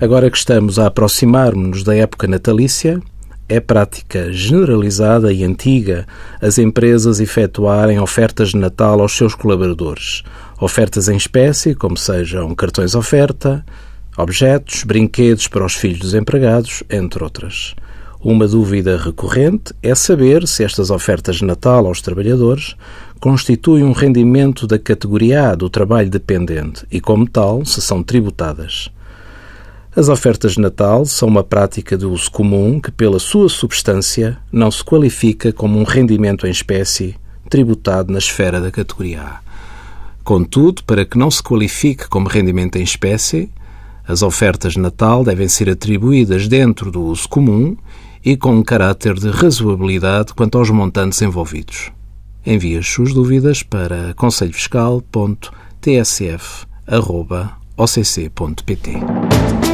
Agora que estamos a aproximar-nos da época natalícia, é prática generalizada e antiga as empresas efetuarem ofertas de Natal aos seus colaboradores. Ofertas em espécie, como sejam cartões oferta, objetos, brinquedos para os filhos dos empregados, entre outras. Uma dúvida recorrente é saber se estas ofertas de Natal aos trabalhadores constituem um rendimento da categoria A do trabalho dependente e, como tal, se são tributadas. As ofertas de Natal são uma prática de uso comum que, pela sua substância, não se qualifica como um rendimento em espécie tributado na esfera da categoria A. Contudo, para que não se qualifique como rendimento em espécie, as ofertas de Natal devem ser atribuídas dentro do uso comum e com um caráter de razoabilidade quanto aos montantes envolvidos. Envie as suas dúvidas para conselhofiscal.tsf.occ.pt.